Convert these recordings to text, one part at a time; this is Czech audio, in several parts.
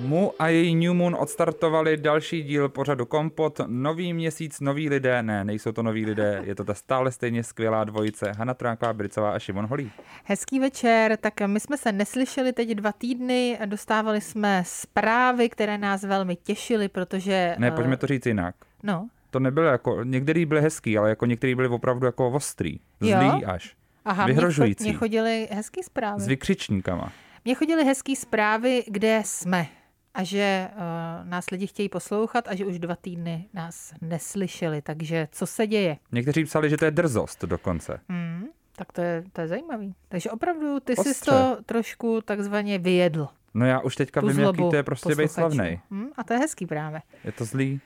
Mu a její New Moon odstartovali další díl pořadu Kompot. Nový měsíc, noví lidé, ne, nejsou to noví lidé, je to ta stále stejně skvělá dvojice Hana Tránková, Bricová a Šimon Holý. Hezký večer, tak my jsme se neslyšeli teď dva týdny, dostávali jsme zprávy, které nás velmi těšily, protože... Ne, eh, pojďme to říct jinak. No, To nebylo jako, některý byli hezký, ale jako některý byli opravdu jako ostrý, Jo? zlý až, aha, Vyhrožující. mně chodily hezký zprávy. s vykřičníkama. Mně chodily hezký zprávy, kde jsme a že uh, nás lidi chtějí poslouchat a že už dva týdny nás neslyšeli, takže co se děje? Někteří psali, že to je drzost dokonce. Hmm, tak to je, to je zajímavý. Takže opravdu ty jsi to trošku takzvaně vyjedl. No já už teďka Tu vím, jaký to je prostě být slavnej. Hmm, a to je hezký právě. Je to zlý.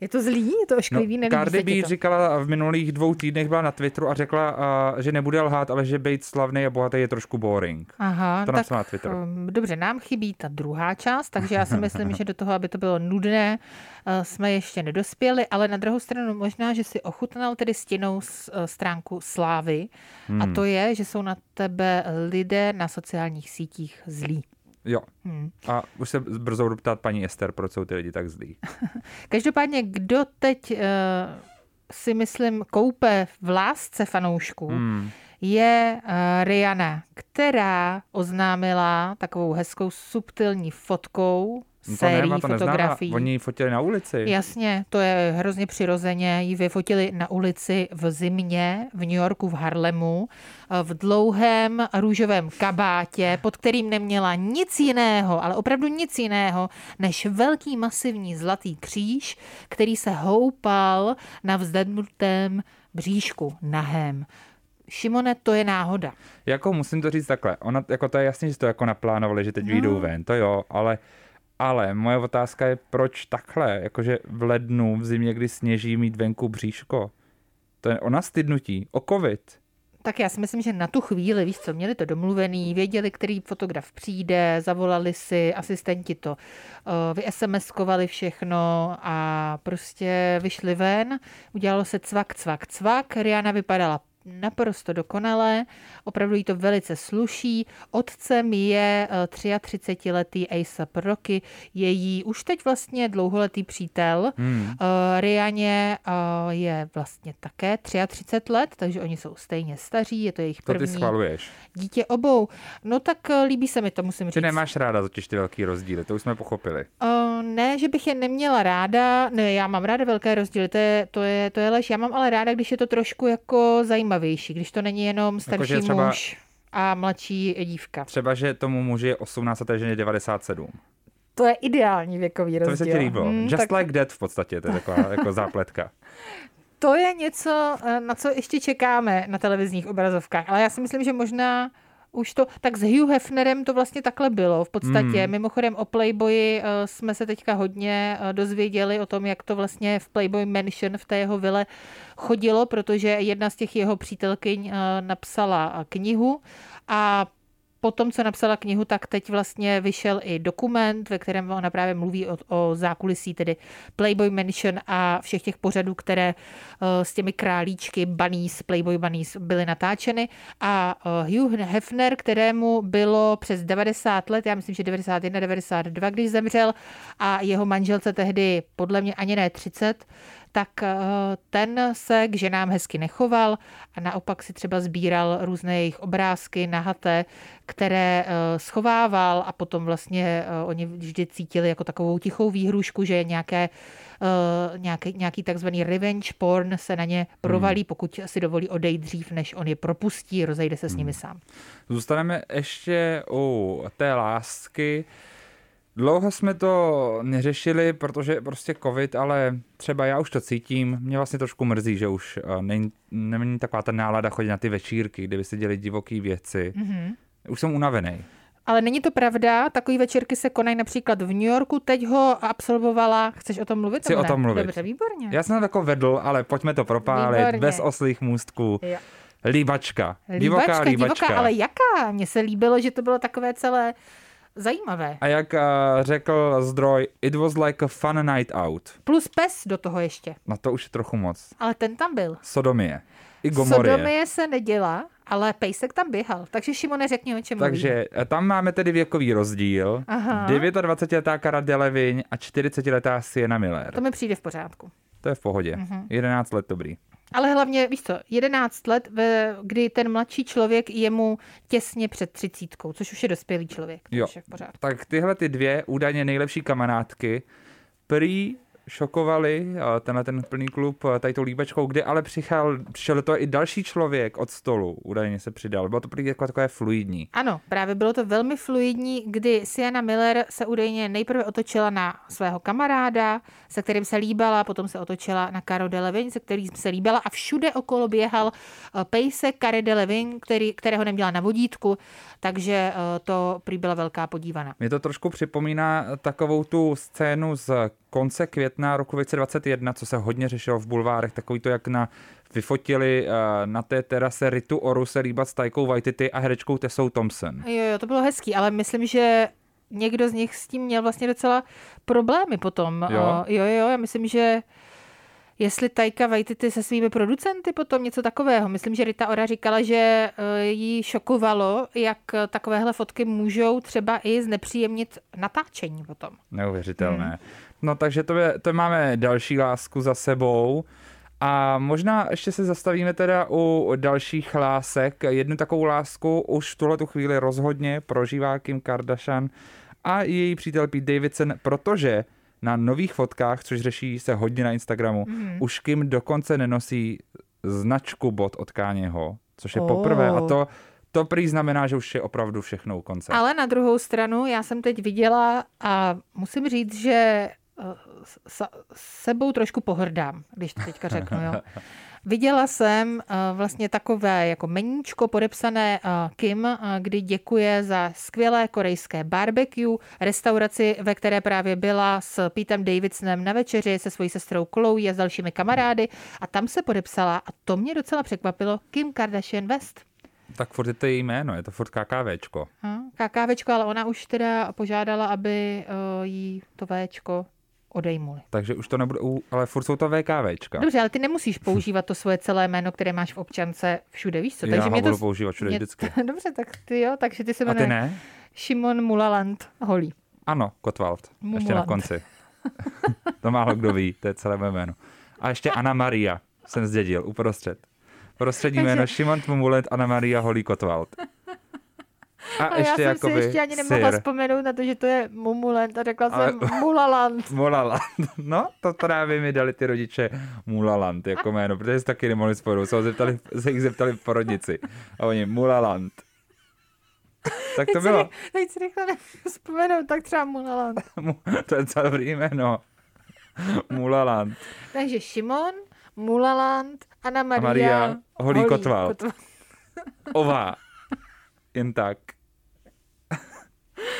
Je to zlý? Je to ošklivý? No, Nelíbí Cardi B to? říkala v minulých dvou týdnech byla na Twitteru a řekla, a, že nebude lhát, ale že být slavný a bohatý je trošku boring. Aha, To tak na Twitteru. um, dobře, nám chybí ta druhá část, takže já si myslím, že do toho, aby to bylo nudné, uh, jsme ještě nedospěli, ale na druhou stranu možná, že si ochutnal tedy stěnou s- uh, stránku slávy a Hmm. to je, že jsou na tebe lidé na sociálních sítích zlí. Jo. Hmm. A už se brzo budu ptát paní Ester, proč jsou ty lidi tak zlí. Každopádně, kdo teď uh, si myslím koupe v lásce fanoušků, Hmm. je uh, Rihanna, která oznámila takovou hezkou subtilní fotkou No to sérií to neznámá. fotografií. Oni ji fotili na ulici. Jasně, to je hrozně přirozeně. Ji vyfotili na ulici v zimě v New Yorku v Harlemu v dlouhém růžovém kabátě, pod kterým neměla nic jiného, ale opravdu nic jiného, než velký masivní zlatý kříž, který se houpal na vzdednutém bříšku nahém. Šimone, to je náhoda. Jako musím to říct takhle, ona, jako to je jasně, že to jako naplánovali, že teď no. vyjdou ven, to jo, ale ale moje otázka je, proč takhle, jakože v lednu, v zimě, kdy sněží, mít venku bříško. To je o nastydnutí, o covid. Tak já si myslím, že na tu chvíli, víš co, měli to domluvený, věděli, který fotograf přijde, zavolali si, asistenti to uh, vy-SMS-kovali všechno a prostě vyšli ven, udělalo se cvak, cvak, cvak, Rihanna vypadala naprosto dokonale, opravdu jí to velice sluší. Otcem je eh, 33-letý A$AP Rocky, její už teď vlastně dlouholetý přítel. Hmm. Uh, Rianě uh, je vlastně také 33 let, takže oni jsou stejně staří, je to jejich To ty první schvaluješ. dítě obou. No tak uh, líbí se mi to, musím říct. Ty nemáš ráda totiž ty velký rozdíly, to už jsme pochopili. Uh, ne, že bych je neměla ráda, ne, já mám ráda velké rozdíly, to je, to je, to je lež. Já mám ale ráda, když je to trošku jako zajímavější, když to není jenom starší Jakože třeba- muž a mladší dívka. Třeba, že tomu muži je 18 a té ženě 97. To je ideální věkový To by rozdíl. se ti líbilo. Hmm, Just tak like that v podstatě, to je taková jako zápletka. To je něco, eh, na co ještě čekáme na televizních obrazovkách, ale já si myslím, že možná už to, tak s Hugh Hefnerem to vlastně takhle bylo v podstatě. Hmm. Mimochodem o Playboyi eh, jsme se teďka hodně eh, dozvěděli o tom, jak to vlastně v Playboy Mansion v té jeho vile chodilo, protože jedna z těch jeho přítelkyň eh, napsala knihu a po tom, co napsala knihu, tak teď vlastně vyšel i dokument, ve kterém ona právě mluví o, o zákulisí, tedy Playboy Mansion a všech těch pořadů, které eh, s těmi králíčky Bunnies, Playboy Bunnies byly natáčeny. A eh, Hugh Hefner, kterému bylo přes 90 let, já myslím, že 91, 92, když zemřel, a jeho manželce tehdy podle mě ani ne 30, tak eh, ten se k ženám hezky nechoval a naopak si třeba sbíral různé jejich obrázky nahaté, které eh, schovával a potom vlastně eh, oni vždy cítili jako takovou tichou výhrušku, že nějaké, nějaký, nějaký takzvaný revenge porn se na ně provalí, pokud si dovolí odejít dřív, než on je propustí, rozejde se s nimi sám. Zůstaneme ještě u té lásky. Dlouho jsme to neřešili, protože prostě covid, ale třeba já už to cítím. Mě vlastně trošku mrzí, že už eh, není, není taková ta nálada chodit na ty večírky, kde by se děli divoký věci. Mhm. Už jsem unavený. Ale není to pravda, takové večerky se konají například v New Yorku, teď ho absolvovala, chceš o tom mluvit? Chci o tom mluvit. Dobře, výborně. Já jsem to jako vedl, ale pojďme to propálit, Výborně. bez oslých můstků. Jo. Líbačka. Líbačka, Divoká líbačka. divoká, ale jaká? Mně se líbilo, že to bylo takové celé zajímavé. A jak uh, řekl zdroj, it was like a fun night out. Plus pes do toho ještě. No to už je trochu moc. Ale ten tam byl. Sodomie. I Gomorie. Sodomie se neděla, ale pejsek tam běhal. Takže Šimone, řekni, o čem Takže mluvíme. eh, tam máme tedy věkový rozdíl. Aha. 29-letá Cara Delevingne a 40-letá Sienna Miller. To mi přijde v pořádku. To je v pohodě. Mhm. 11 let dobrý. Ale hlavně, víš co, 11 let, ve, kdy ten mladší člověk je mu těsně před třicítkou, což už je dospělý člověk. Jo. je v pořádku. Tak tyhle ty dvě údajně nejlepší kamarádky prý šokovali eh, tenhle ten plný klub eh, tady tou líbečkou, kde ale přišel, přišel toho i další člověk od stolu, údajně se přidal. Bylo to prý jako takové fluidní. Ano, právě bylo to velmi fluidní, kdy Sienna Miller se údajně nejprve otočila na svého kamaráda, se kterým se líbala, potom se otočila na Caro Delevingne, se kterým se líbala a všude okolo běhal eh, pejsek Cary Delevingne, který, kterého neměla na vodítku, takže to prý byla velká podívaná. Mě to trošku připomíná takovou tu scénu z konce května roku 2021, co se hodně řešilo v bulvárech, takový to, jak na vyfotili eh, na té terase Ritu Oru se líbat s Tajkou Waititi a herečkou Tessou Thompson. Jo, jo, to bylo hezký, ale myslím, že někdo z nich s tím měl vlastně docela problémy potom. Jo? Eh, jo, jo, já myslím, že jestli Taika Waititi se svými producenty potom něco takového. Myslím, že Rita Ora říkala, že eh, jí šokovalo, jak takovéhle fotky můžou třeba i znepříjemnit natáčení potom. Neuvěřitelné. Hmm. No takže to, je, to máme další lásku za sebou. A možná ještě se zastavíme teda u dalších lásek. Jednu takovou lásku už v tuhle tu chvíli rozhodně prožívá Kim Kardashian a její přítel Pete Davidson, protože na nových fotkách, což řeší se hodně na Instagramu, mm. už Kim dokonce nenosí značku bot od Kanyeho, což je Oh. poprvé a to, to prý znamená, že už je opravdu všechno u konce. Ale na druhou stranu, já jsem teď viděla a musím říct, že sebou trošku pohrdám, když to teďka řeknu. Jo. Viděla jsem eh, vlastně takové jako meníčko podepsané eh, Kim, eh, kdy děkuje za skvělé korejské barbecue, restauraci, ve které právě byla s Petem Davidsonem na večeři se svojí sestrou Chloe a s dalšími kamarády a tam se podepsala a to mě docela překvapilo Kim Kardashian West. Tak furt je to její jméno, je to furt KKVčko. Hm, KKVčko, ale ona už teda požádala, aby jí to Včko odejmuli. Takže už to nebude, ale furt jsou to VKVčka. Dobře, ale ty nemusíš používat to svoje celé jméno, které máš v občance všude, víš co? Já ho mě budu to... používat všude mě- vždycky. Dobře, tak ty jo, takže ty se A ty jmenuje ne? Šimon Mulaland Holý. Ano, Kotwald. Ještě na konci. to málo kdo ví, to je celé mé jméno. A ještě Anna Maria jsem zdědil uprostřed. Prostřední Takže- jméno Šimon Mumulet, Anna Maria Holý Kotwald. A, A ještě já jsem jakoby si ještě ani nemohla syr. vzpomenout na to, že to je Mumulent a řekla Ale- jsem Mulaland. Mulaland. No, to právě mi dali ty rodiče Mulaland jako jméno, protože se taky nemohli spojit. Se, zeptali, se jich zeptali v porodnici. A oni Mulaland. Tak to Teď si bylo. ry- Teď si rychle vzpomenout, tak třeba Mulaland. Mu- To je docela dobrý jméno. Mulaland. Takže Šimon, Mulaland, Anna Maria, Maria Holý Kotwald. Kotwald. Ová. Jen tak.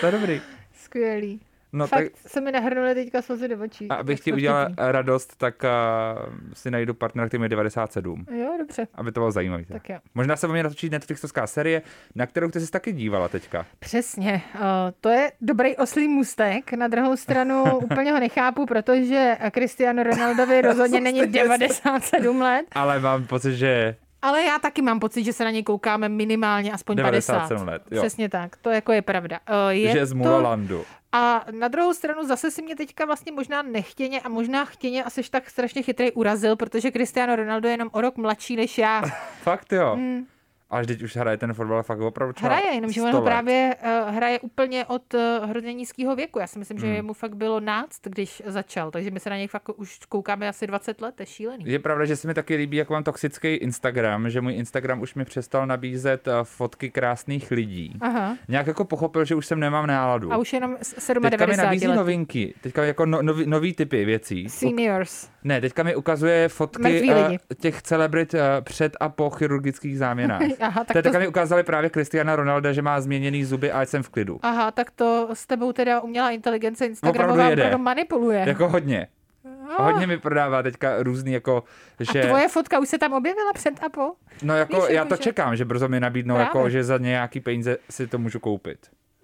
To je dobrý. Skvělý. No Fakt tak, se mi nahrnuly teďka slzy do očí. a abych ti udělal radost, tak uh, si najdu partnera, který je 97. Jo, dobře. Aby to bylo zajímavé. Tak jo. Možná se o mě natočí Netflixovská série, na kterou ty jsi taky dívala teďka. Přesně. Uh, to je dobrý oslý mustek. Na druhou stranu úplně ho nechápu, protože Cristiano Ronaldovi rozhodně není 97 let. Ale mám pocit, že Ale já taky mám pocit, že se na něj koukáme minimálně aspoň 50. 97 let. Jo. Přesně tak. To jako je pravda. Uh, je že z to... Mulalandu. A na druhou stranu zase si mě teďka vlastně možná nechtěně a možná chtěně a seš tak strašně chytrý urazil, protože Cristiano Ronaldo je jenom o rok mladší než já. Fakt jo. Hmm. Až teď už hraje ten fotbal fakt opravdu třeba Hraje, jenomže on 100 ho let. právě uh, hraje úplně od uh, hrozně nízkého věku. Já si myslím, Hmm. že mu fakt bylo náct, když začal, takže my se na něj fakt už koukáme asi 20 let, je šílený. Je pravda, že se mi taky líbí, jak mám toxický Instagram, že můj Instagram už mi přestal nabízet eh, fotky krásných lidí. Aha. Nějak jako pochopil, že už jsem nemám náladu. A už jenom s- Teďka mi 97 nabízí let. novinky, teďka jako no, nový, nový typy věcí. Seniors. Ne, teďka mi ukazuje fotky lidi. těch celebrit eh, před a po chirurgických záměnách. Aha, tak to... To, mi ukázali právě Cristiana Ronalda, že má změněný zuby a jsem v klidu. aha, tak to s tebou teda umělá inteligence Opravdu Instagramová jede. opravdu manipuluje. Jako hodně. Ah. Hodně mi prodává teďka různý jako, že... A tvoje fotka už se tam objevila před a po? No jako, Víš, já jako to že- čekám, že brzo mi nabídnou, Právě. jako, že za nějaký peníze si to můžu koupit.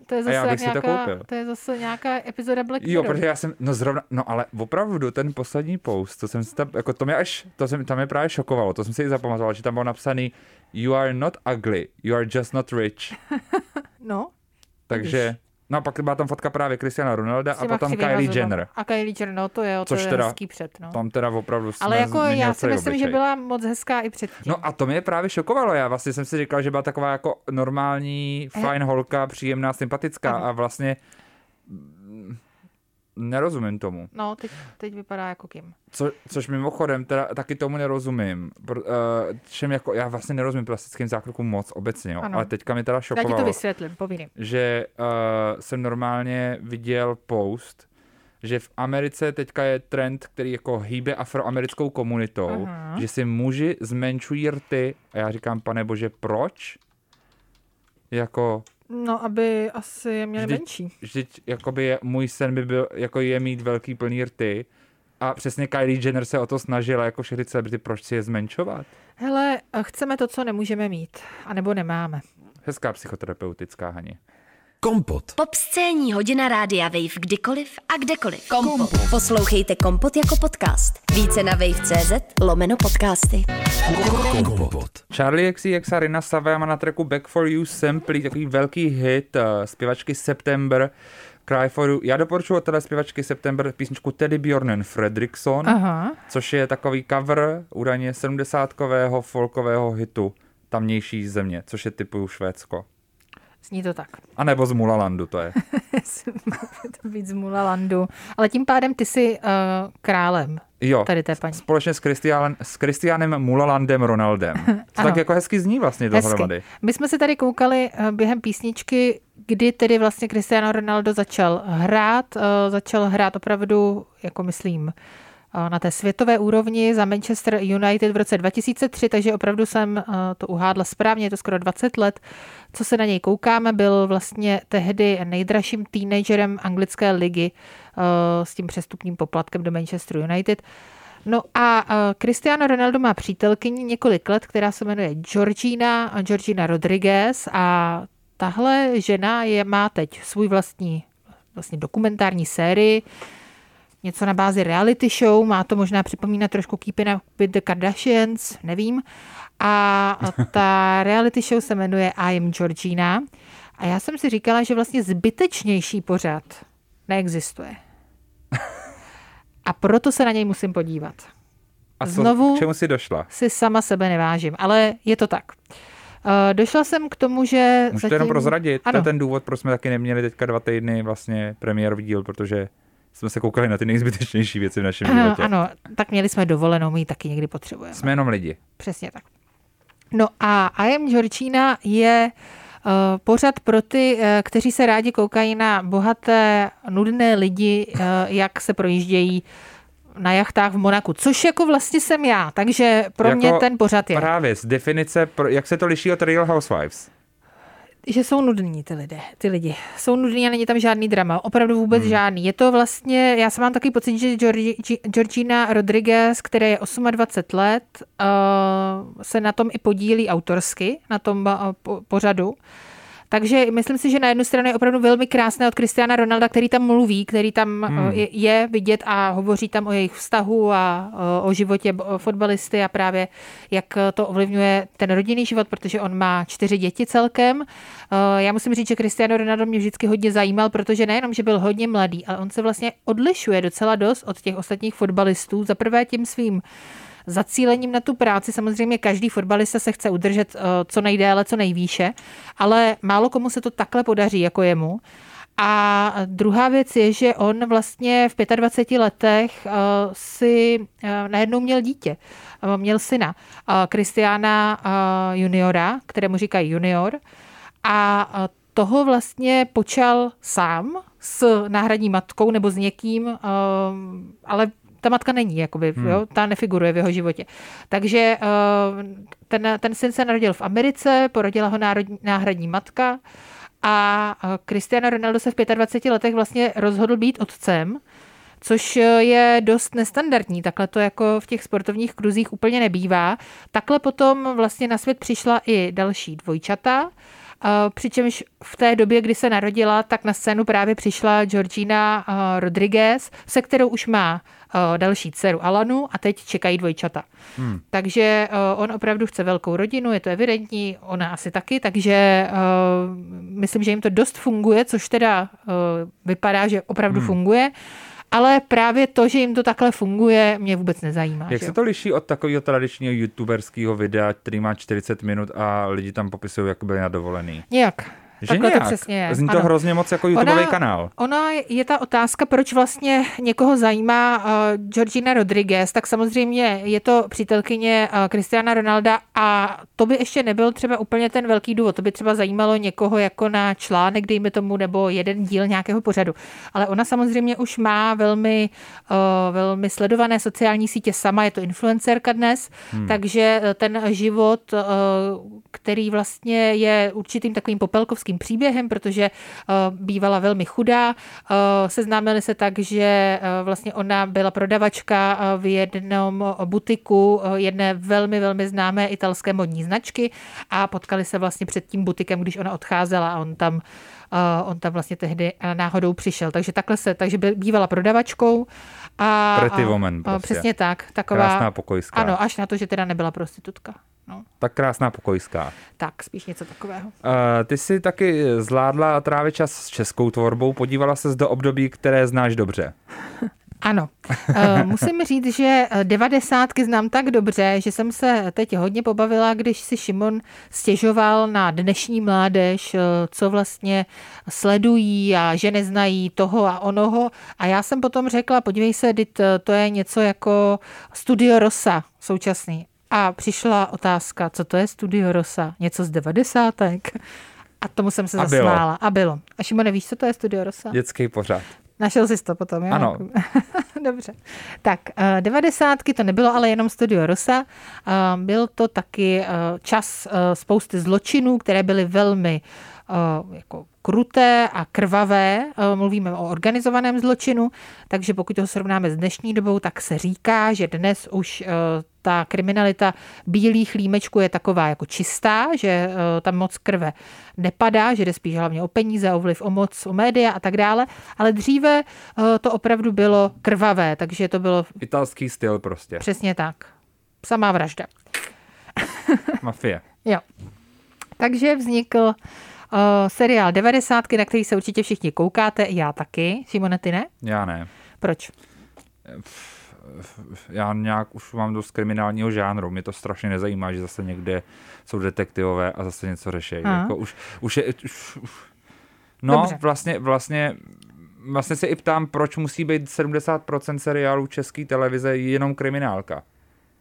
To je A zase, já bych si to nějaká, koupil. to je zase nějaká epizoda Black Jo, Mirror. protože já jsem, no zrovna, no ale opravdu ten poslední post, to jsem si tam, jako to mě až, to, jsem, to mě právě šokovalo, to jsem si i zapamatoval, že tam bylo napsaný You are not ugly, you are just not rich. No, Takže, no a pak byla tam fotka právě Cristiana Ronalda a potom Kylie. Jenner. A Kylie Jenner, no to je, to je teda- hezký před, no. Tam teda opravdu jsme Ale jako já si myslím, že obličej. byla moc hezká i předtím. No a to mě právě šokovalo. Já vlastně jsem si říkal, že byla taková jako normální, fajn holka, příjemná, sympatická Ano. a vlastně nerozumím tomu. No, teď, teď vypadá jako Kim. Co, což mimochodem, teda taky tomu nerozumím. Pr, uh, čem jako, já vlastně nerozumím plastickým zákrokům moc obecně, jo. Ano. ale teďka mi teda Já ti to šokovalo, vysvětlím, povídej. že uh, jsem normálně viděl post, že v Americe teďka je trend, který jako hýbe afroamerickou komunitou, Aha. že si muži zmenšují rty a já říkám, pane bože, proč? Jako, No, aby asi měli Vždyť- menší. vždyť jakoby je, můj sen by byl, jako je mít velký plný rty a přesně Kylie Jenner se o to snažila, jako všechny celebrity, proč si je zmenšovat? Hele, chceme to, co nemůžeme mít. A nebo nemáme. Hezká psychoterapeutická Haně. Kompot. Popscénní hodina rádia Wave kdykoliv a kdekoliv. Kompot. Poslouchejte Kompot jako podcast. Více na wave.cz lomeno podcasty. Kompot. Charlie XCX a Rina Savea má na tracku Back for You Sample, takový velký hit uh, zpěvačky September, Cry for You. Já doporučuji od zpěvačky September písničku Teddy Bjornen Fredriksson, Aha. což je takový cover údajně 70kového folkového hitu tamnější země, což je typu Švédsko. Zní to tak. A nebo z Mulalandu to je. to být z Mulalandu. Ale tím pádem ty jsi uh, králem Jo, tady té paní. společně s, Christian, s Christianem Mulalandem Ronaldem. To tak jako hezky zní vlastně dohromady. Hezky. My jsme se tady koukali eh, během písničky, kdy tedy vlastně Cristiano Ronaldo začal hrát. eh, Začal hrát opravdu, jako myslím, eh, na té světové úrovni za Manchester United v roce 2003, takže opravdu jsem eh, to uhádla správně, je to skoro 20 let. Co se na něj koukáme, byl vlastně tehdy nejdražším teenagerem anglické ligy eh, s tím přestupním poplatkem do Manchester United. No a uh, Cristiano Ronaldo má přítelkyni několik let, která se jmenuje Georgina, Georgina Rodriguez a tahle žena je, má teď svůj vlastní vlastně dokumentární sérii, něco na bázi reality show, má to možná připomínat trošku Keeping Up with the Kardashians, nevím. A ta reality show se jmenuje I am Georgina. A já jsem si říkala, že vlastně zbytečnější pořad neexistuje. A proto se na něj musím podívat. A co, Znovu- k čemu si došla? Si sama sebe nevážím, ale je to tak. Eh, Došla jsem k tomu, že Můžete zatím... jenom prozradit, to Ano. je ten důvod, proč jsme taky neměli teďka dva týdny vlastně premiérový díl, protože jsme se koukali na ty nejzbytečnější věci v našem Ano, životě. ano, tak měli jsme dovolenou, my ji taky někdy potřebujeme. Jsme jenom lidi. Přesně tak. No a am Georgina je uh, pořad pro ty, uh, kteří se rádi koukají na bohaté, nudné lidi, uh, jak se projíždějí na jachtách v Monaku, což jako vlastně jsem já, takže pro Jako mě ten pořad je, Právě z definice, pro- jak se to liší od Real Housewives. Že jsou nudní ty lidé, ty lidi. Jsou nudní a není tam žádný drama, opravdu vůbec Hmm. žádný. Je to vlastně, já jsem mám takový pocit, že Georgi- Gi- Georgina Rodriguez, která je 28 let, uh, se na tom i podílí autorsky, na tom uh, po- pořadu. Takže myslím si, že na jednu stranu je opravdu velmi krásné od Cristiana Ronalda, který tam mluví, který tam hmm. je, vidět a hovoří tam o jejich vztahu a o, o životě b- fotbalisty a právě jak to ovlivňuje ten rodinný život, protože on má čtyři děti celkem. Eh, Já musím říct, že Cristiano Ronaldo mě vždycky hodně zajímal, protože nejenom, že byl hodně mladý, ale on se vlastně odlišuje docela dost od těch ostatních fotbalistů. Za prvé tím svým zacílením na tu práci. Samozřejmě každý fotbalista se chce udržet eh, co nejdéle, co nejvýše, ale málo komu se to takhle podaří jako jemu. A druhá věc je, že on vlastně v 25 letech eh, si eh, najednou měl dítě. Měl syna, Kristiána juniora, kterému říkají junior. A toho vlastně počal sám s náhradní matkou nebo s někým, ale ta matka není, jakoby, hmm. jo, ta nefiguruje v jeho životě. Takže eh, ten, ten syn se narodil v Americe, porodila ho národní, náhradní matka a eh, Cristiano Ronaldo se v 25 letech vlastně rozhodl být otcem, což je dost nestandardní. Takhle to jako v těch sportovních kruzích úplně nebývá. Takhle potom vlastně na svět přišla i další dvojčata Přičemž v té době, kdy se narodila, tak na scénu právě přišla Georgina Rodriguez, se kterou už má další dceru Alanu a teď čekají dvojčata. Hmm. Takže on opravdu chce velkou rodinu, je to evidentní, ona asi taky, takže myslím, že jim to dost funguje, což teda vypadá, že opravdu hmm. funguje. Ale právě to, že jim to takhle funguje, mě vůbec nezajímá. Jak že? se to liší od takového tradičního youtuberského videa, který má 40 minut a lidi tam popisují, jak byli na dovolený? Nějak. Že Takhle nějak. to přesně je. Zní to ano. hrozně moc jako YouTubeový ona, kanál. Ona je ta otázka, proč vlastně někoho zajímá uh, Georgina Rodriguez, tak samozřejmě je to přítelkyně uh, Cristiana Ronalda a to by ještě nebyl třeba úplně ten velký důvod. To by třeba zajímalo někoho jako na článek, dejme tomu, nebo jeden díl nějakého pořadu. Ale ona samozřejmě už má velmi, uh, velmi sledované sociální sítě sama, je to influencerka dnes, hmm. takže ten život, uh, který vlastně je určitým takovým popelkovským tragickým příběhem, protože eh, bývala velmi chudá. Eh, seznámili se tak, že eh, vlastně ona byla prodavačka v jednom butiku jedné velmi, velmi známé italské modní značky a potkali se vlastně před tím butikem, když ona odcházela a on tam on tam vlastně tehdy náhodou přišel. Takže takhle se, takže bývala prodavačkou. A, Pretty woman prostě. Přesně tak. Taková, Krásná pokojská. Ano, až na to, že teda nebyla prostitutka. No. Tak krásná pokojská. Tak, spíš něco takového. Uh, ty jsi taky zvládla trávit čas s českou tvorbou, podívala se do období, které znáš dobře. Ano. Uh, musím říct, že devadesátky znám tak dobře, že jsem se teď hodně pobavila, když si Šimon stěžoval na dnešní mládež, eh, co vlastně sledují a že neznají toho a onoho. A já jsem potom řekla, podívej se, dit, to je něco jako Studio Rosa současný. A přišla otázka, co to je Studio Rosa? Něco z devadesátek? A tomu jsem se a zasmála. Bylo. A bylo. A Šimone, víš, co to je Studio Rosa? Dětský pořad. Našel jsi to potom, jo? Ano. Dobře. Tak, eh, devadesátky to nebylo ale jenom Studio Rosa. Eh, byl to taky eh, čas spousty zločinů, které byly velmi jako kruté a krvavé, mluvíme o organizovaném zločinu, takže pokud to srovnáme s dnešní dobou, tak se říká, že dnes už ta kriminalita bílých límečků je taková jako čistá, že eh, tam moc krve nepadá, že jde spíš hlavně o peníze, o vliv, o moc, o média a tak dále, ale dříve eh, to opravdu bylo krvavé, takže to bylo... Italský styl prostě. Přesně tak. Samá vražda. Mafie. jo. Takže vznikl uh, seriál 90, na který se určitě všichni koukáte, já taky. Šimone, ty ne? Já ne. Proč? já nějak už mám dost kriminálního žánru. Mě to strašně nezajímá, že zase někde jsou detektivové a zase něco řeší. Jako už, už je, už, no, Dobře. vlastně, vlastně vlastně se i ptám, proč musí být 70% seriálů české televize jenom kriminálka.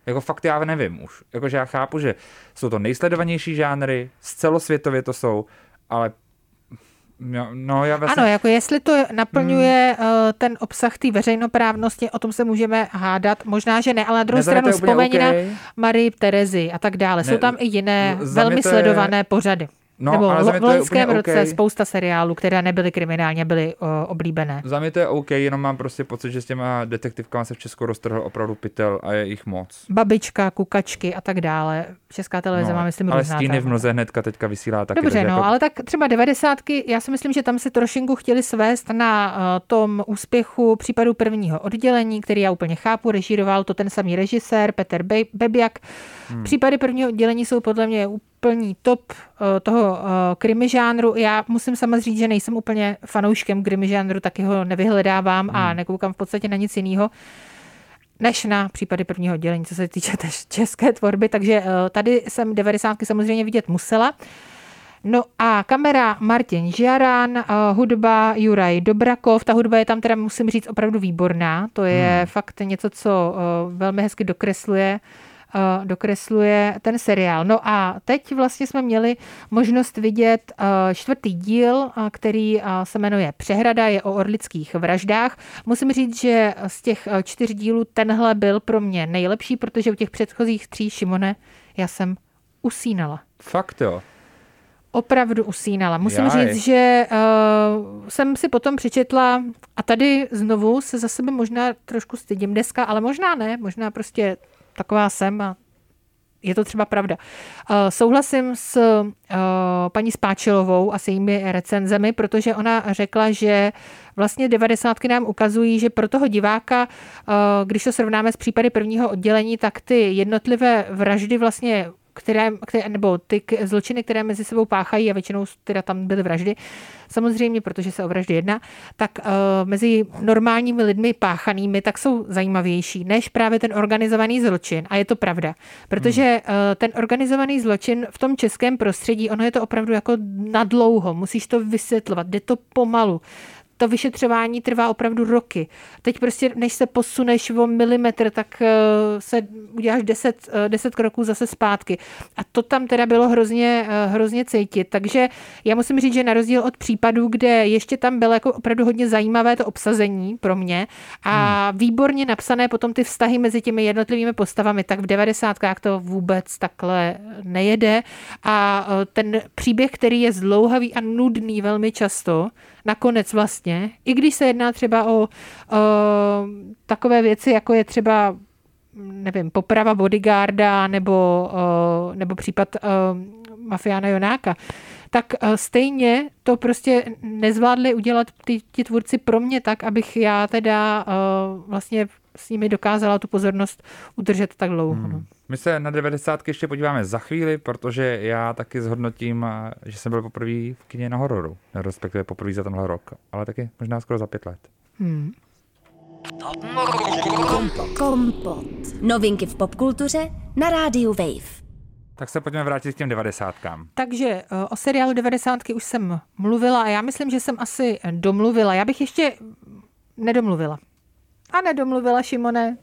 Jako fakt já nevím už. Jakože já chápu, že jsou to nejsledovanější žánry, z celosvětově to jsou, ale No, já vlastně... Ano, jako jestli to naplňuje hmm. uh, ten obsah té veřejnoprávnosti, o tom se můžeme hádat. Možná, že ne, ale na druhou stranu vzpomeň okay. na Marii Terezy a tak dále. Ne, Jsou tam i jiné velmi je... sledované pořady. No, Nebo ale v loňském roce okay. spousta seriálů, které nebyly kriminálně, byly uh, oblíbené. Za mě to je OK, jenom mám prostě pocit, že s těma detektivkama se v Česku roztrhl opravdu pytel a je jich moc. Babička, kukačky a tak dále. Česká televize no, má, myslím, Ale stíny v mnoze hnedka teďka vysílá taky. Dobře, no, jako... ale tak třeba devadesátky, já si myslím, že tam se trošinku chtěli svést na uh, tom úspěchu případu prvního oddělení, který já úplně chápu, režíroval to ten samý režisér Petr Be- Bebiak. Hmm. Případy prvního oddělení jsou podle mě úplný top uh, toho krimi žánru. Já musím sama říct, že nejsem úplně fanouškem krimi žánru, taky ho nevyhledávám hmm. a nekoukám v podstatě na nic jiného než na případy prvního oddělení, co se týče české tvorby, takže uh, tady jsem 90. samozřejmě vidět musela. No a kamera Martin Žiaran, uh, hudba Juraj Dobrakov, ta hudba je tam teda, musím říct, opravdu výborná, to je hmm. fakt něco, co velmi hezky dokresluje Eh, dokresluje ten seriál. No a teď vlastně jsme měli možnost vidět eh, čtvrtý díl, eh, který se jmenuje Přehrada, je o orlických vraždách. Musím říct, že z těch čtyř dílů tenhle byl pro mě nejlepší, protože u těch předchozích tří Šimone já jsem usínala. Fakt jo? opravdu usínala. Musím Jaj. říct, že uh, jsem si potom přečetla, a tady znovu se za sebe možná trošku stydím dneska, ale možná ne, možná prostě taková jsem a je to třeba pravda. Uh, souhlasím s uh, paní Spáčilovou a s jejími recenzemi, protože ona řekla, že vlastně devadesátky nám ukazují, že pro toho diváka, uh, když to srovnáme s případy prvního oddělení, tak ty jednotlivé vraždy vlastně které, které, nebo ty zločiny, které mezi sebou páchají, a většinou teda tam byly vraždy, samozřejmě, protože se o vraždy jedná, tak uh, mezi normálními lidmi páchanými, tak jsou zajímavější, než právě ten organizovaný zločin. A je to pravda. Protože uh, ten organizovaný zločin v tom českém prostředí, ono je to opravdu jako nadlouho, musíš to vysvětlovat, jde to pomalu to vyšetřování trvá opravdu roky. Teď prostě, než se posuneš o milimetr, tak eh, se uděláš deset, eh, deset kroků zase zpátky. A to tam teda bylo hrozně, eh, hrozně cítit. Takže já musím říct, že na rozdíl od případů, kde ještě tam bylo jako opravdu hodně zajímavé to obsazení pro mě a hmm. výborně napsané potom ty vztahy mezi těmi jednotlivými postavami, tak v devadesátkách to vůbec takhle nejede. A ten příběh, který je zdlouhavý a nudný velmi často, nakonec vlastně, i když se jedná třeba o, o takové věci, jako je třeba nevím, poprava bodyguarda nebo, o, nebo případ o, mafiána Jonáka, tak stejně to prostě nezvládli udělat ty, ti tvůrci pro mě tak, abych já teda vlastně s nimi dokázala tu pozornost udržet tak dlouho. Hmm. No. My se na 90 ještě podíváme za chvíli, protože já taky zhodnotím, že jsem byl poprvé v kině na hororu, respektive poprvé za tenhle rok, ale taky možná skoro za pět let. Hmm. Kompot. Novinky v popkultuře na rádiu Wave. Tak se pojďme vrátit k těm devadesátkám. Takže eh, o seriálu devadesátky už jsem mluvila a já myslím, že jsem asi domluvila. Já bych ještě nedomluvila. A nedomluvila, Šimone.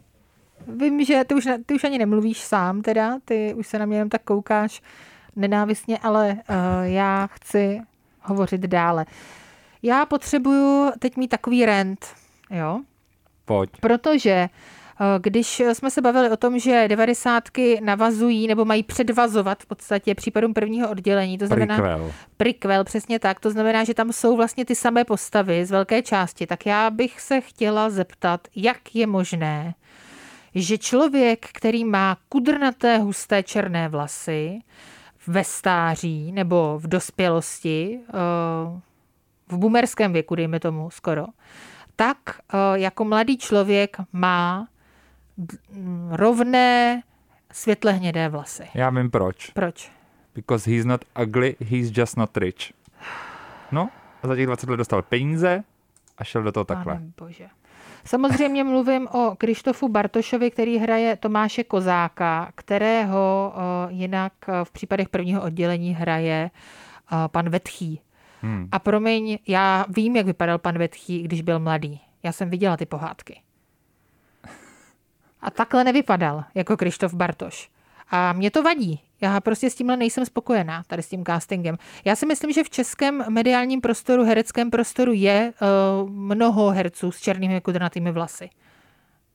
Vím, že ty už, ty už ani nemluvíš sám teda, ty už se na mě jenom tak koukáš nenávistně, ale uh, já chci hovořit dále. Já potřebuju teď mít takový rent, jo? Pojď. Protože eh, když jsme se bavili o tom, že devadesátky navazují nebo mají předvazovat v podstatě případům prvního oddělení, to znamená Prikvel. Prikvel, přesně tak, to znamená, že tam jsou vlastně ty samé postavy z velké části, tak já bych se chtěla zeptat, jak je možné, že člověk, který má kudrnaté husté černé vlasy ve stáří nebo v dospělosti, eh, v bumerském věku, dejme tomu skoro, tak eh, jako mladý člověk má rovné světle hnědé vlasy. Já vím proč. Proč? Because he's not ugly, he's just not rich. No, a za těch 20 let dostal peníze a šel do toho takhle. Pane bože. Samozřejmě mluvím o Krištofu Bartošovi, který hraje Tomáše Kozáka, kterého eh, jinak eh, v případech prvního oddělení hraje eh, pan Vetchý. Hmm. A promiň, já vím, jak vypadal pan Vetchý, když byl mladý. Já jsem viděla ty pohádky. A takhle nevypadal jako Krištof Bartoš. A mě to vadí. Já prostě s tímhle nejsem spokojená, tady s tím castingem. Já si myslím, že v českém mediálním prostoru, hereckém prostoru je uh, mnoho herců s černými kudrnatými vlasy.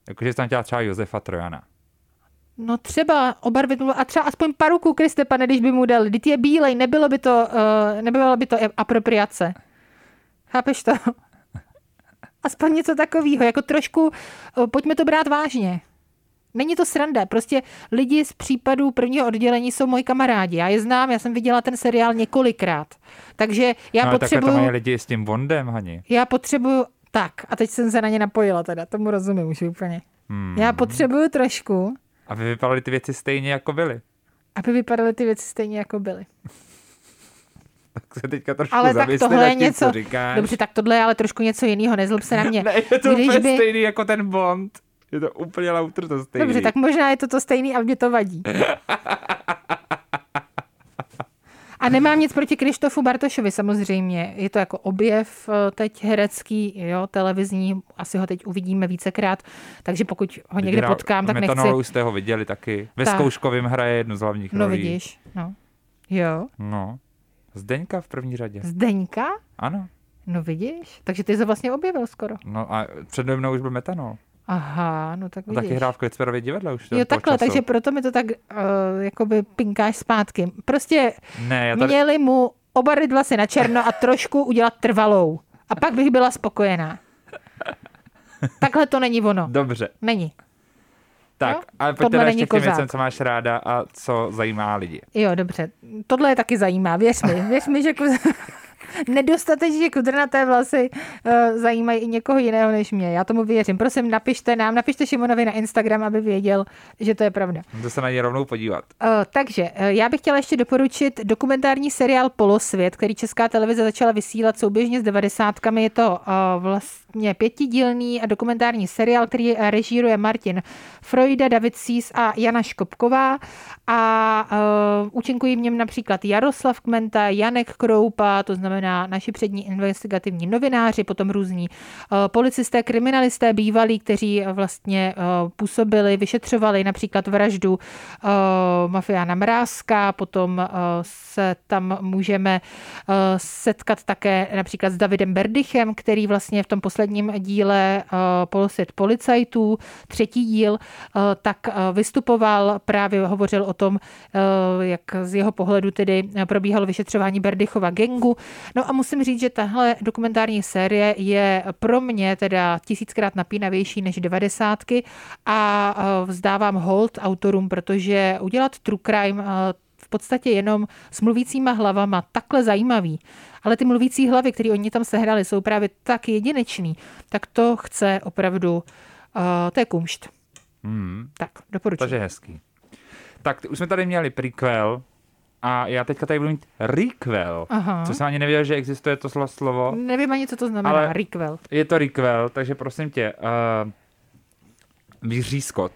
Jakože tam chtěla třeba Josefa Trojana. No třeba obarvit a třeba aspoň paruku Kriste, pane, když by mu dal. Když je bílej, nebylo by to, uh, nebylo by to apropriace. Chápeš to? Aspoň něco takového, jako trošku, uh, pojďme to brát vážně. Není to sranda, prostě lidi z případů prvního oddělení jsou moji kamarádi. Já je znám, já jsem viděla ten seriál několikrát. Takže já no, potřebuju... to mají lidi s tím Bondem, Hani. Já potřebuju... Tak, a teď jsem se na ně napojila teda, tomu rozumím už úplně. Hmm. Já potřebuju trošku... Aby vypadaly ty věci stejně, jako byly. Aby vypadaly ty věci stejně, jako byly. tak se teďka trošku ale tak tohle je tím, něco, říkáš. Dobře, tak tohle je ale trošku něco jiného, nezlob se na mě. ne, je to Když by... stejný jako ten Bond. Je to úplně lauter to stejný. Dobře, tak možná je to to stejný, ale mě to vadí. A nemám nic proti Krištofu Bartošovi samozřejmě. Je to jako objev eh, teď herecký, jo, televizní, asi ho teď uvidíme vícekrát, takže pokud ho někde Hra, potkám, tak nechci... jste ho viděli taky. Ve tak. Zkouškovým hraje jednu z hlavních no, rolí. No vidíš, no. Jo. No. Zdeňka v první řadě. Zdeňka? Ano. No vidíš, takže ty se vlastně objevil skoro. No a před mnou už byl metanol. Aha, no tak vidíš. No, taky hrál v Klicperově divadle už. Jo, takhle, času. takže proto mi to tak uh, jakoby pinkáš zpátky. Prostě ne, já tady... měli mu obarvit vlasy na černo a trošku udělat trvalou. A pak bych byla spokojená. Takhle to není ono. Dobře. Není. Tak, Jo? ale není ještě k těm kozák. věcem, co máš ráda a co zajímá lidi. Jo, dobře. Tohle je taky zajímá, věř mi. Věř mi, že kuz... nedostatečně kudrnaté vlasy uh, zajímají i někoho jiného než mě. Já tomu věřím. Prosím, napište nám, napište Šimonovi na Instagram, aby věděl, že to je pravda. To se na ně rovnou podívat. Uh, takže uh, já bych chtěla ještě doporučit dokumentární seriál Polosvět, který Česká televize začala vysílat souběžně s devadesátkami. Je to uh, vlastně pětidílný dokumentární seriál, který režíruje Martin Freuda, David Sís a Jana Škopková a uh, účinkují v něm například Jaroslav Kmenta, Janek Kroupa, to znamená naši přední investigativní novináři, potom různí uh, policisté, kriminalisté bývalí, kteří vlastně uh, působili, vyšetřovali například vraždu uh, mafiána Mrázka, potom uh, se tam můžeme uh, setkat také například s Davidem Berdychem, který vlastně v tom posledním díle uh, Polosvět policajtů, třetí díl, uh, tak uh, vystupoval, právě hovořil o tom, uh, jak z jeho pohledu tedy probíhalo vyšetřování Berdychova gengu. No a musím říct, že tahle dokumentární série je pro mě teda tisíckrát napínavější než devadesátky a uh, vzdávám hold autorům, protože udělat true crime uh, v podstatě jenom s mluvícíma hlavama takhle zajímavý, ale ty mluvící hlavy, které oni tam sehrali, jsou právě tak jedinečný, tak to chce opravdu, uh, to je kumšt. Hmm, Tak, doporučuji. takže hezký. Tak už jsme tady měli prequel a já teďka tady budu mít requel, Aha. co jsem ani nevěděl, že existuje to slo- slovo. Nevím ani, co to znamená, Ale- requel. Je to requel, takže prosím tě, uh, Vřískot.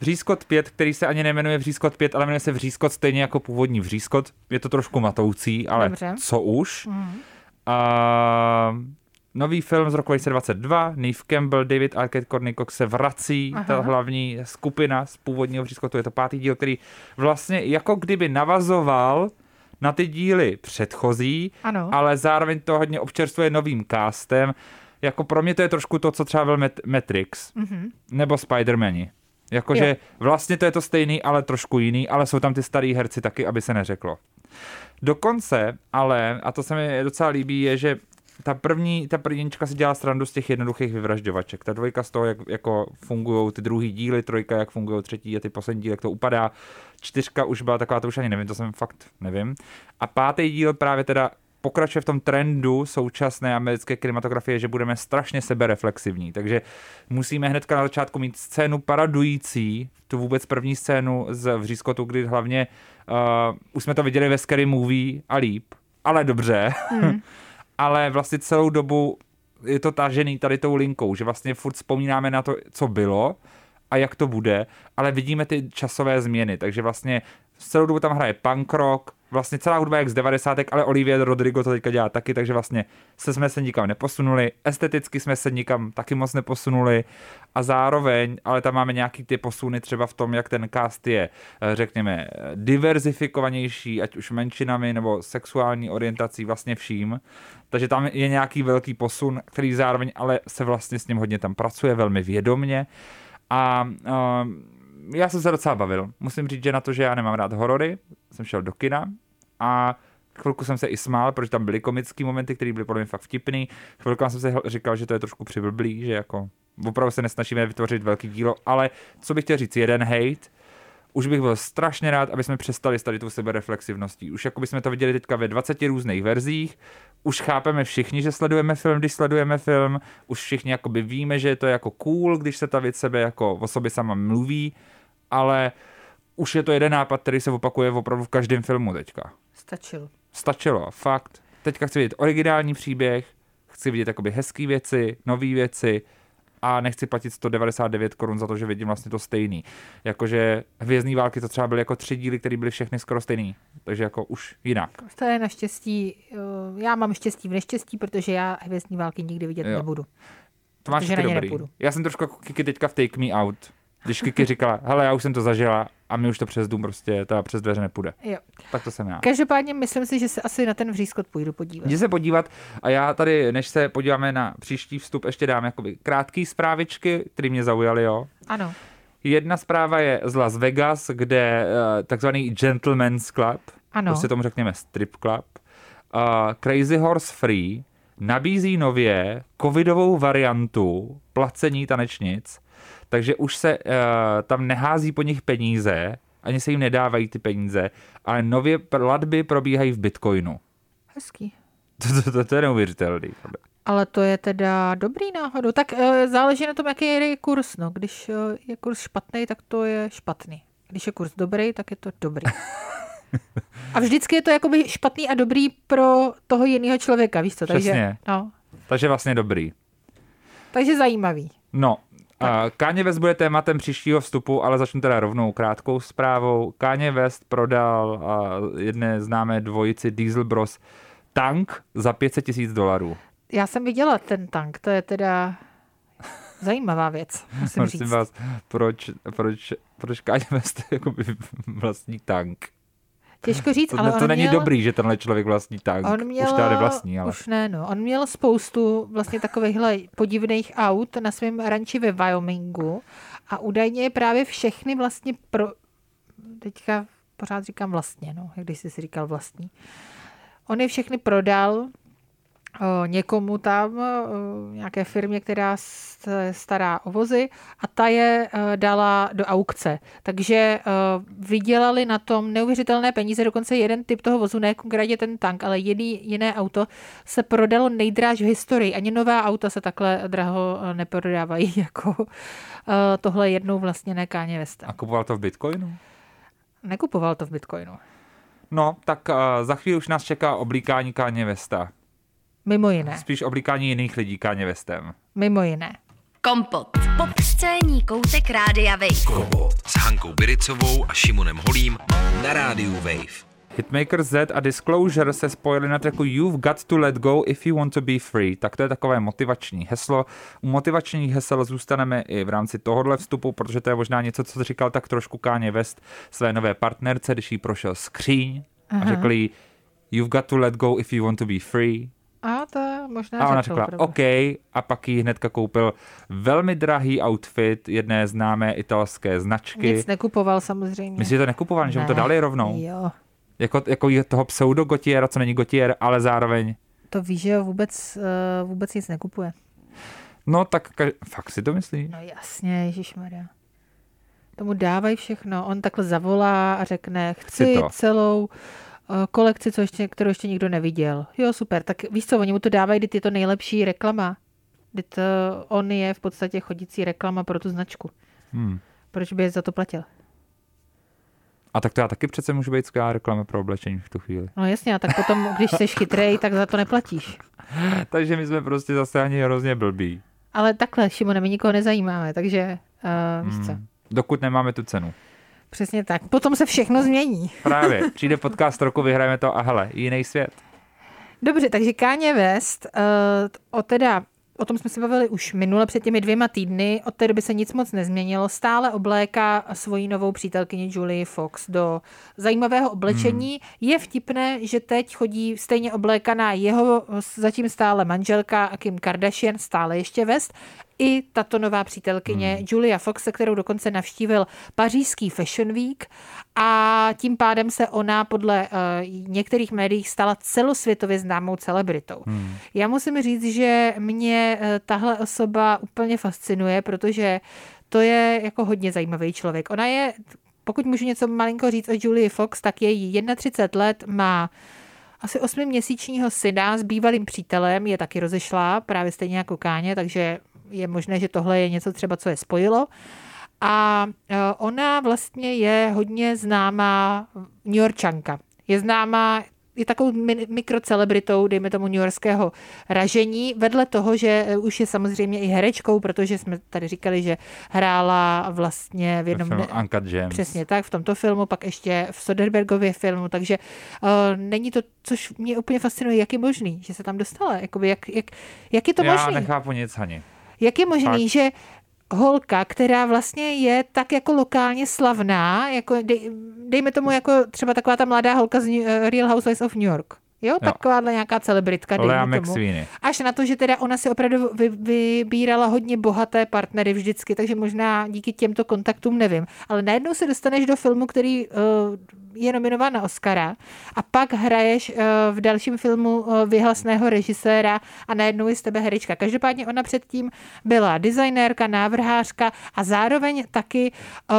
Vřískot 5, který se ani nemenuje Vřískot 5, ale jmenuje se Vřískot stejně jako původní Vřískot. Je to trošku matoucí, ale Dobře. co už. Mhm. Uh, nový film z roku 2022, Neve Campbell, David Arquette, Courtney Cox se vrací, Aha. ta hlavní skupina z původního Vřískotu, je to pátý díl, který vlastně jako kdyby navazoval na ty díly předchozí, Ano. ale zároveň to hodně občerstvuje novým castem. Jako pro mě to je trošku to, co třeba byl Mat- Matrix Mhm. nebo Spider-Mani. Jakože vlastně to je to stejný, ale trošku jiný, ale jsou tam ty starý herci taky, aby se neřeklo. Dokonce, ale, a to se mi docela líbí, je, že ta první, ta prvníčka si dělá srandu z těch jednoduchých vyvražďovaček. Ta dvojka z toho, jak jako fungují ty druhý díly, trojka, jak fungují třetí a ty poslední díly, jak to upadá. Čtyřka už byla taková, to už ani nevím, to jsem fakt nevím. A pátý díl právě teda pokračuje v tom trendu současné americké kinematografie, že budeme strašně sebereflexivní. Takže musíme hnedka na začátku mít scénu paradující, tu vůbec první scénu z Vřískotu, kdy hlavně uh, už jsme to viděli ve Scary Movie a líp, ale dobře. Mhm. ale vlastně celou dobu je to tažený tady tou linkou, že vlastně furt vzpomínáme na to, co bylo a jak to bude, ale vidíme ty časové změny, takže vlastně celou dobu tam hraje punk rock, vlastně celá hudba jak z 90. ale Olivia Rodrigo to teďka dělá taky, takže vlastně se jsme se nikam neposunuli, esteticky jsme se nikam taky moc neposunuli a zároveň, ale tam máme nějaký ty posuny třeba v tom, jak ten cast je, eh, řekněme, diverzifikovanější, ať už menšinami nebo sexuální orientací, vlastně vším. Takže tam je nějaký velký posun, který zároveň ale se vlastně s ním hodně tam pracuje, velmi vědomně. A uh, já jsem se docela bavil. Musím říct, že na to, že já nemám rád horory, jsem šel do kina a chvilku jsem se i smál, protože tam byly komické momenty, které byly podle mě fakt vtipný. Chvilku jsem hl- říkal, že to je trošku přiblblý, že jako opravdu se nesnažíme vytvořit velký dílo, ale co bych chtěl říct, jeden hate, už bych byl strašně rád, aby jsme přestali s tady tou sebereflexivností. Už jako bychom to viděli teďka ve 20 různých verzích, už chápeme všichni, že sledujeme film, když sledujeme film, už všichni jakoby víme, že je to jako cool, když se ta věc sebe jako o sobě sama mluví, ale už je to jeden nápad, který se opakuje opravdu v každém filmu teďka. Stačilo. Stačilo, fakt. Teďka chci vidět originální příběh, chci vidět jakoby hezké věci, nové věci a nechci platit 199 korun za to, že vidím vlastně to stejný. Jakože Hvězdní války to třeba byly jako tři díly, které byly všechny skoro stejný. Takže jako už jinak. To je naštěstí, eh, já mám štěstí v neštěstí, protože já hvězdní války nikdy vidět Jo. nebudu. To máš taky dobrý. nepůjdu. Já jsem trošku jako Kiki teďka v Take Me Out. Když Kiki říkala, hele, já už jsem to zažila a mi už to přes dům prostě, ta přes dveře nepůjde. Jo. Tak to jsem já. Každopádně myslím si, že se asi na ten vřízkot půjdu podívat. Jdi se podívat a já tady, než se podíváme na příští vstup, ještě dám jakoby krátký zprávičky, které mě zaujaly, jo. Ano. Jedna zpráva je z Las Vegas, kde uh, takzvaný Gentleman's Club, Ano. prostě tomu řekněme strip club, uh, Crazy Horse Free nabízí nově covidovou variantu placení tanečnic. Takže už se uh, tam nehází po nich peníze, ani se jim nedávají ty peníze, ale nově platby probíhají v bitcoinu. Hezký. To, to, to, to je neuvěřitelný. Ale to je teda dobrý náhodou. Tak uh, záleží na tom, jaký je kurz. No. Když uh, je kurz špatný, tak to je špatný. Když je kurz dobrý, tak je to dobrý. A vždycky je to jakoby špatný a dobrý pro toho jiného člověka, víš co? Takže, Přesně. no. Takže vlastně dobrý. Takže zajímavý. No, Kanye West bude tématem příštího vstupu, ale začnu teda rovnou krátkou zprávou. Kanye West prodal jedné známé dvojici Diesel Bros tank za 500 tisíc dolarů. Já jsem viděla ten tank, to je teda zajímavá věc, musím Prosím říct. vás, proč, proč, proč Kanye West jakoby vlastní tank? Těžko říct, To, ale to on není měl, dobrý, že tenhle člověk vlastní tank. On měl, Už teda nevlastní, ale... Už ne, no. On měl spoustu vlastně takovýchhle podivných aut na svém ranči ve Wyomingu a údajně je právě všechny vlastně pro... Teďka pořád říkám vlastně, no, když jsi si říkal vlastní. On je všechny prodal někomu tam, nějaké firmě, která se stará o vozy a ta je dala do aukce. Takže vydělali na tom neuvěřitelné peníze, dokonce jeden typ toho vozu, ne konkrétně ten tank, ale jiný, jiné auto se prodalo nejdráž v historii. Ani nová auta se takhle draho neprodávají jako tohle jednou vlastně ne Káně Vesta. A kupoval to v Bitcoinu? Nekupoval to v Bitcoinu. No, tak za chvíli už nás čeká oblíkání Kanye Westa. Mimo jiné. Spíš oblíkání jiných lidí Kanye Westem. Mimo jiné. Kompot. Pop scéní koutek Rádia Wave. Kompot s Hankou Biricovou a Šimonem Holím na rádiu Wave. Hitmaker Z a Disclosure se spojili na tracku You've Got to Let Go If You Want to Be Free. Tak to je takové motivační heslo. U motivačních hesel zůstaneme i v rámci tohohle vstupu, protože to je možná něco, co říkal tak trošku Kanye West své nové partnerce, když jí prošel skříň a řekl jí You've got to let go if you want to be free. A to možná A ona řekl řekla. OK a pak jí hnedka koupil velmi drahý outfit jedné známé italské značky. Nic nekupoval samozřejmě. Myslíš, že to nekupoval, že mu to Ne. dali rovnou? Jo. Jako, jako toho pseudo Gotiera, co není Gotier, ale zároveň. To víš, že vůbec, uh, vůbec nic nekupuje. No tak kaž... fakt si to myslíš? No jasně, Ježišmarja. Tomu dávají všechno. On takhle zavolá a řekne, chci, Chci to. celou kolekci, co ještě, kterou ještě nikdo neviděl. Jo, super. Tak víš co, oni mu to dávají, kdy je to nejlepší reklama. Kdy to, on je v podstatě chodící reklama pro tu značku. Hmm. Proč by je za to platil? A tak to já taky přece můžu být skvělá reklama pro oblečení v tu chvíli. No jasně, a tak potom, když jsi chytrej, tak za to neplatíš. Takže my jsme prostě zase ani hrozně blbí. Ale takhle, Šimone, my nikoho nezajímáme, takže uh, víš co. Hmm. Dokud nemáme tu cenu. Přesně tak. Potom se všechno změní. Právě. Přijde podcast roku, vyhrajeme to a hele, jiný svět. Dobře, takže Káně West, uh, o teda, o tom jsme se bavili už minule před těmi dvěma týdny, od té doby se nic moc nezměnilo, stále obléká svoji novou přítelkyni Julie Fox do zajímavého oblečení. Hmm. Je vtipné, že teď chodí stejně oblékaná jeho zatím stále manželka Kim Kardashian, stále ještě West, i tato nová přítelkyně hmm. Julia Fox, se kterou dokonce navštívil pařížský Fashion Week a tím pádem se ona podle uh, některých médií stala celosvětově známou celebritou. Hmm. Já musím říct, že mě uh, tahle osoba úplně fascinuje, protože to je jako hodně zajímavý člověk. Ona je, pokud můžu něco malinko říct o Julie Fox, tak je jí 31 let, má asi osmiměsíčního syna s bývalým přítelem, je taky rozešlá, právě stejně jako Káně, takže je možné, že tohle je něco třeba, co je spojilo. A ona vlastně je hodně známá New Yorkčanka. Je známá je takovou mikrocelebritou, dejme tomu newyorského ražení, vedle toho, že už je samozřejmě i herečkou, protože jsme tady říkali, že hrála vlastně v jednom... Film Uncut Gems. Přesně tak, v tomto filmu, pak ještě v Soderbergově filmu, takže uh, není to, což mě úplně fascinuje, jak je možný, že se tam dostala, Jakoby jak, jak, jak je to Já možný? nechápu nic, Hani. Jak je možný, Fakt. že holka, která vlastně je tak jako lokálně slavná, jako dej, dejme tomu jako třeba taková ta mladá holka z New, uh, Real Housewives of New York, Jo, takováhle nějaká celebritka, Lea. McSweeney. Až na to, že teda ona si opravdu vy, vybírala hodně bohaté partnery vždycky, takže možná díky těmto kontaktům nevím. Ale najednou se dostaneš do filmu, který uh, je nominován na Oscara a pak hraješ uh, v dalším filmu uh, vyhlasného režiséra a najednou je z tebe herečka. Každopádně ona předtím byla designérka, návrhářka a zároveň taky uh,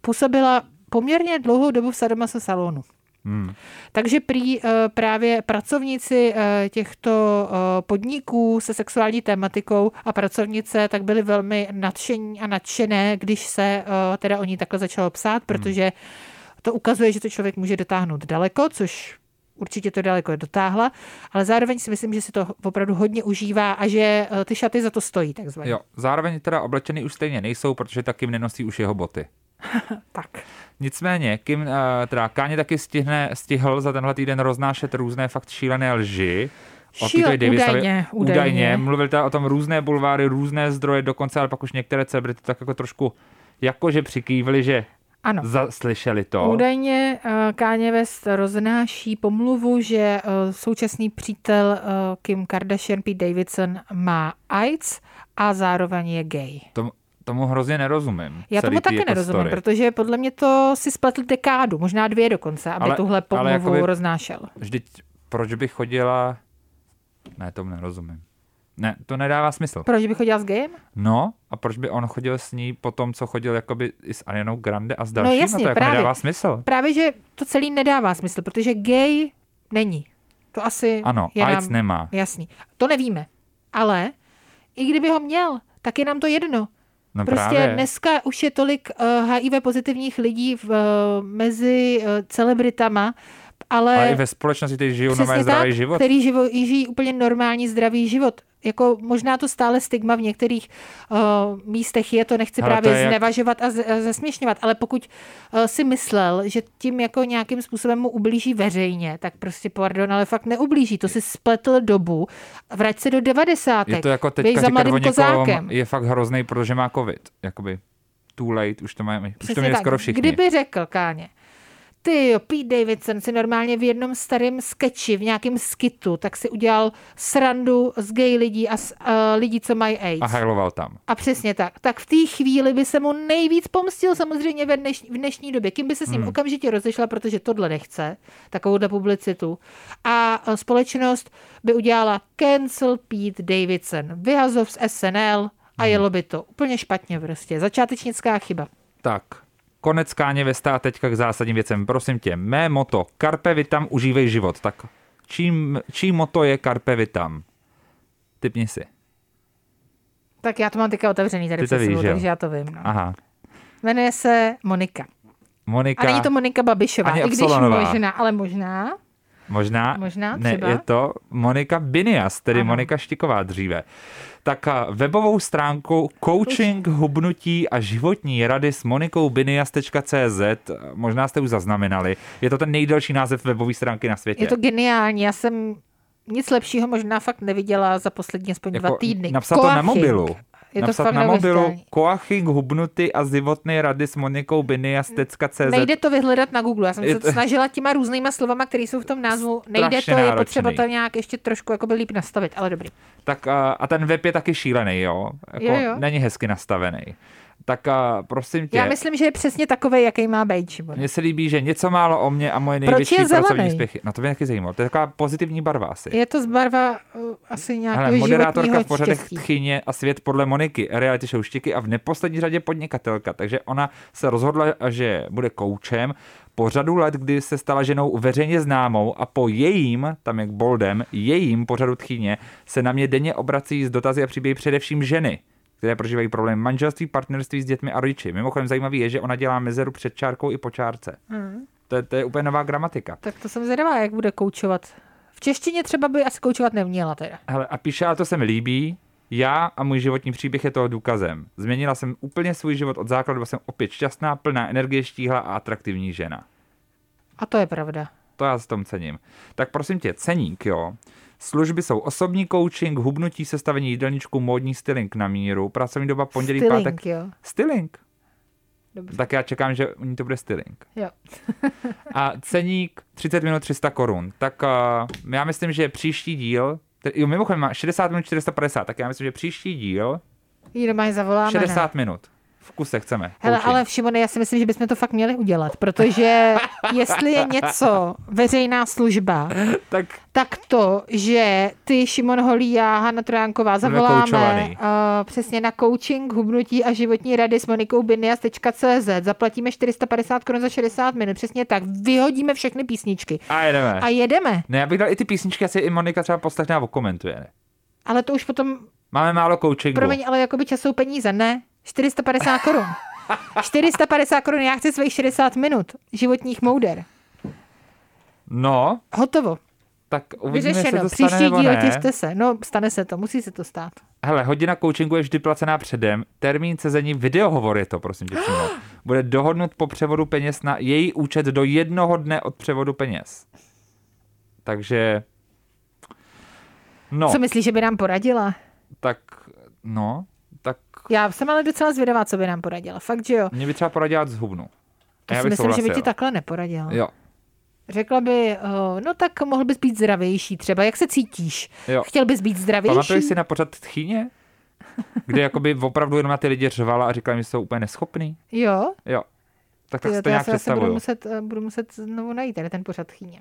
působila poměrně dlouhou dobu v sadomaso salonu. Hmm. Takže prý uh, právě pracovníci uh, těchto uh, podniků se sexuální tématikou a pracovnice tak byli velmi nadšení a nadšené, když se teda o ní takhle začalo psát, hmm. protože to ukazuje, že to člověk může dotáhnout daleko, což určitě to daleko dotáhla, ale zároveň si myslím, že si to opravdu hodně užívá a že ty šaty za to stojí, takzvaně. Jo, zároveň teda oblečený už stejně nejsou, protože taky nenosí už jeho boty. tak. Nicméně, Kim, uh, teda Káně taky stihne, stihl za tenhle týden roznášet různé fakt šílené lži. O Šíl, údajně, údajně. údajně. Mluvil teda o tom různé bulváry, různé zdroje, dokonce, ale pak už některé celebrity tak jako trošku jakože přikývili, že ano. Zaslyšeli to. Údajně uh, Kanye West roznáší pomluvu, že uh, současný přítel uh, Kim Kardashian, Pete Davidson, má AIDS a zároveň je gay. To, tomu hrozně nerozumím. Já tomu taky jako nerozumím, story. protože podle mě to si spletl dekádu, možná dvě dokonce, aby ale, tuhle pomluvu jakoby, roznášel. Vždyť proč by chodila... Ne, tomu nerozumím. Ne, to nedává smysl. Proč by chodila s gejem? No, a proč by on chodil s ní po tom, co chodil jakoby i s Arianou Grande a s dalšíma? No jasně, to jako právě, nedává smysl. Právě, že to celý nedává smysl, protože gay není. To asi Ano, je AIDS nám, nemá. Jasný. To nevíme. Ale i kdyby ho měl, tak je nám to jedno. No prostě právě. dneska už je tolik uh, HIV pozitivních lidí v, uh, mezi uh, celebritama, ale... Ale i ve společnosti, kteří žijou normální zdravý život. Který živo, žijí úplně normální zdravý život. Jako možná to stále stigma v některých uh, místech je, to nechci ale právě to znevažovat jak... a zesměšňovat, ale pokud uh, si myslel, že tím jako nějakým způsobem mu ublíží veřejně, tak prostě pardon, ale fakt neublíží. To si spletl dobu, vrať se do 90. Je to jako teďka říkat o někom, je fakt hrozný, protože má covid. Jakoby too late, už to, mají, už to měli skoro všichni. Kdyby řekl, Káně, ty jo, Pete Davidson si normálně v jednom starém sketchi, v nějakém skitu, tak si udělal srandu z gay lidí a z uh, lidí, co mají AIDS. A hajloval tam. A přesně tak. Tak v té chvíli by se mu nejvíc pomstil samozřejmě ve dneš, v dnešní době. Kým by se s ním hmm. okamžitě rozešla, protože tohle nechce, takovouhle publicitu. A uh, společnost by udělala cancel Pete Davidson. Vyhazov z SNL a hmm. jelo by to úplně špatně prostě. Začátečnická chyba. Tak, Konec Káně Vesta a teďka k zásadním věcem. Prosím tě, mé moto, Carpe Vitam, užívej život. Tak čím, čím moto je Carpe Vitam? Typni si. Tak já to mám teďka otevřený tady před sebou, takže já to vím. No. Aha. Jmenuje se Monika. Monika. A není to Monika Babišová, ani i když možná, ale možná. Možná, možná třeba. ne, je to Monika Binias, tedy ano. Monika Štiková dříve tak webovou stránku coaching, hubnutí a životní rady s Monikou Binias.cz, možná jste už zaznamenali, je to ten nejdelší název webové stránky na světě. Je to geniální, já jsem nic lepšího možná fakt neviděla za poslední aspoň jako dva týdny. Napsat to na mobilu. Je napsat to fakt na mobilu Coaching, hubnuty a životné rady s Monikou Binias.cz. Nejde to vyhledat na Google. Já jsem se to... snažila těma různýma slovama, které jsou v tom názvu. Nejde to, je potřeba to nějak ještě trošku jako líp nastavit, ale dobrý. Tak a, a ten web je taky šílený, jo? Jako jo, jo. Není hezky nastavený tak a prosím tě. Já myslím, že je přesně takový, jaký má být. Mně se líbí, že něco málo o mě a moje největší pracovní úspěchy. No to mě taky zajímalo. To je taková pozitivní barva asi. Je to z barva uh, asi nějakého moderátorka v pořadech Tchyně a svět podle Moniky, reality show Štiky a v neposlední řadě podnikatelka. Takže ona se rozhodla, že bude koučem po řadu let, kdy se stala ženou veřejně známou a po jejím, tam jak boldem, jejím pořadu tchyně se na mě denně obrací z dotazy a příběhy především ženy které prožívají problém manželství, partnerství s dětmi a rodiči. Mimochodem zajímavý je, že ona dělá mezeru před čárkou i po čárce. Mm. To, je, to je úplně nová gramatika. Tak to jsem zvědavá, jak bude koučovat. V češtině třeba by asi koučovat neměla teda. Hele, a píše, ale to se mi líbí, já a můj životní příběh je toho důkazem. Změnila jsem úplně svůj život od základu, jsem opět šťastná, plná energie, štíhla a atraktivní žena. A to je pravda. To já s tom cením. Tak prosím tě, ceník, jo. Služby jsou osobní coaching, hubnutí, sestavení jídelníčku, módní styling na míru, pracovní doba pondělí, styling, pátek. Jo. Styling. Dobře. Tak já čekám, že u ní to bude styling. Jo. A ceník 30 minut 300 korun. Tak uh, já myslím, že příští díl, tedy, jo, mimochodem má 60 minut 450, tak já myslím, že příští díl Jí doma zavoláme. 60 ne? minut. V kuse chceme. Hele, ale Šimone, já si myslím, že bychom to fakt měli udělat, protože jestli je něco veřejná služba, Tak tak to, že ty Šimon Holí a Hanna Trojánková Budeme zavoláme uh, přesně na coaching, hubnutí a životní rady s Monikou Binias.cz, zaplatíme 450 korun za 60 minut, přesně tak, vyhodíme všechny písničky a jedeme. a jedeme, Ne, já bych dal i ty písničky, asi i Monika třeba poslechne a okomentuje. Ale to už potom, Máme málo coachingu. promiň, ale jakoby čas jsou peníze, ne? 450 korun. 450 korun, já chci svých 60 minut životních mouder. No, Hotovo. tak uvidíme, Vyřešeno. to stane Příští nebo díl těšte se. No, stane se to, musí se to stát. Hele, hodina coachingu je vždy placená předem. Termín sezení videohovor je to, prosím tě přímo. Bude dohodnut po převodu peněz na její účet do jednoho dne od převodu peněz. Takže... No, Co myslíš, že by nám poradila? tak... No. Já jsem ale docela zvědavá, co by nám poradila. Fakt, že jo. Mě by třeba poradila z hubnu. To Já si myslím, že by ti takhle neporadila. Jo, Řekla by, oh, no tak mohl bys být zdravější třeba. Jak se cítíš? jo. Chtěl bys být zdravější? Pamatuješ si na pořad tchyně? Kde jakoby opravdu jenom na ty lidi řvala a říkala, že jsou úplně neschopný? Jo? Jo. Tak, tak Tyjo, si to nějak se zase budu představuju. muset, eh, budu muset znovu najít tady ten pořad chýně.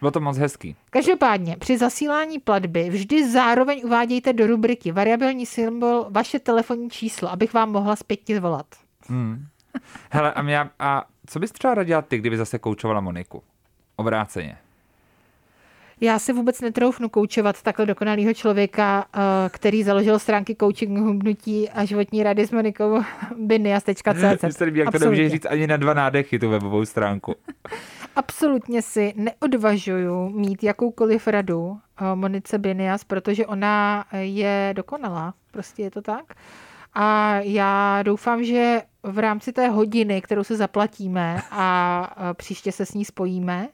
Bylo to moc hezký. Každopádně, při zasílání platby vždy zároveň uvádějte do rubriky variabilní symbol vaše telefonní číslo, abych vám mohla zpětně volat. Hmm. Hele, a, mě, a co bys třeba radila ty, kdyby zase koučovala Moniku? Obráceně. Já si vůbec netroufnu koučovat takhle dokonalého člověka, eh, který založil stránky coaching hubnutí a životní rady s Monikou Binias.cz. Mně se líbí, jak to Absolutně. nemůže říct ani na dva nádechy, tu webovou stránku. Absolutně si neodvažuju mít jakoukoliv radu eh, Monice Binias, protože ona je dokonalá. Prostě je to tak. A já doufám, že v rámci té hodiny, kterou se zaplatíme a eh, příště se s ní spojíme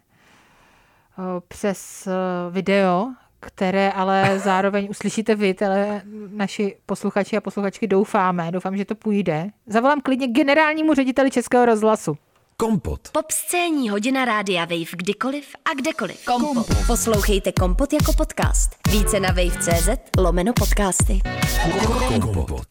přes eh, video, které ale zároveň uslyšíte vy, tele, naši posluchači a posluchačky, doufáme. Doufám, že to půjde. Zavolám klidně generálnímu řediteli Českého rozhlasu. Kompot. Popscénní hodina rádia Wave kdykoliv a kdekoliv. Kompot. Poslouchejte Kompot jako podcast. Více na wave.cz lomeno podcasty. Kompot.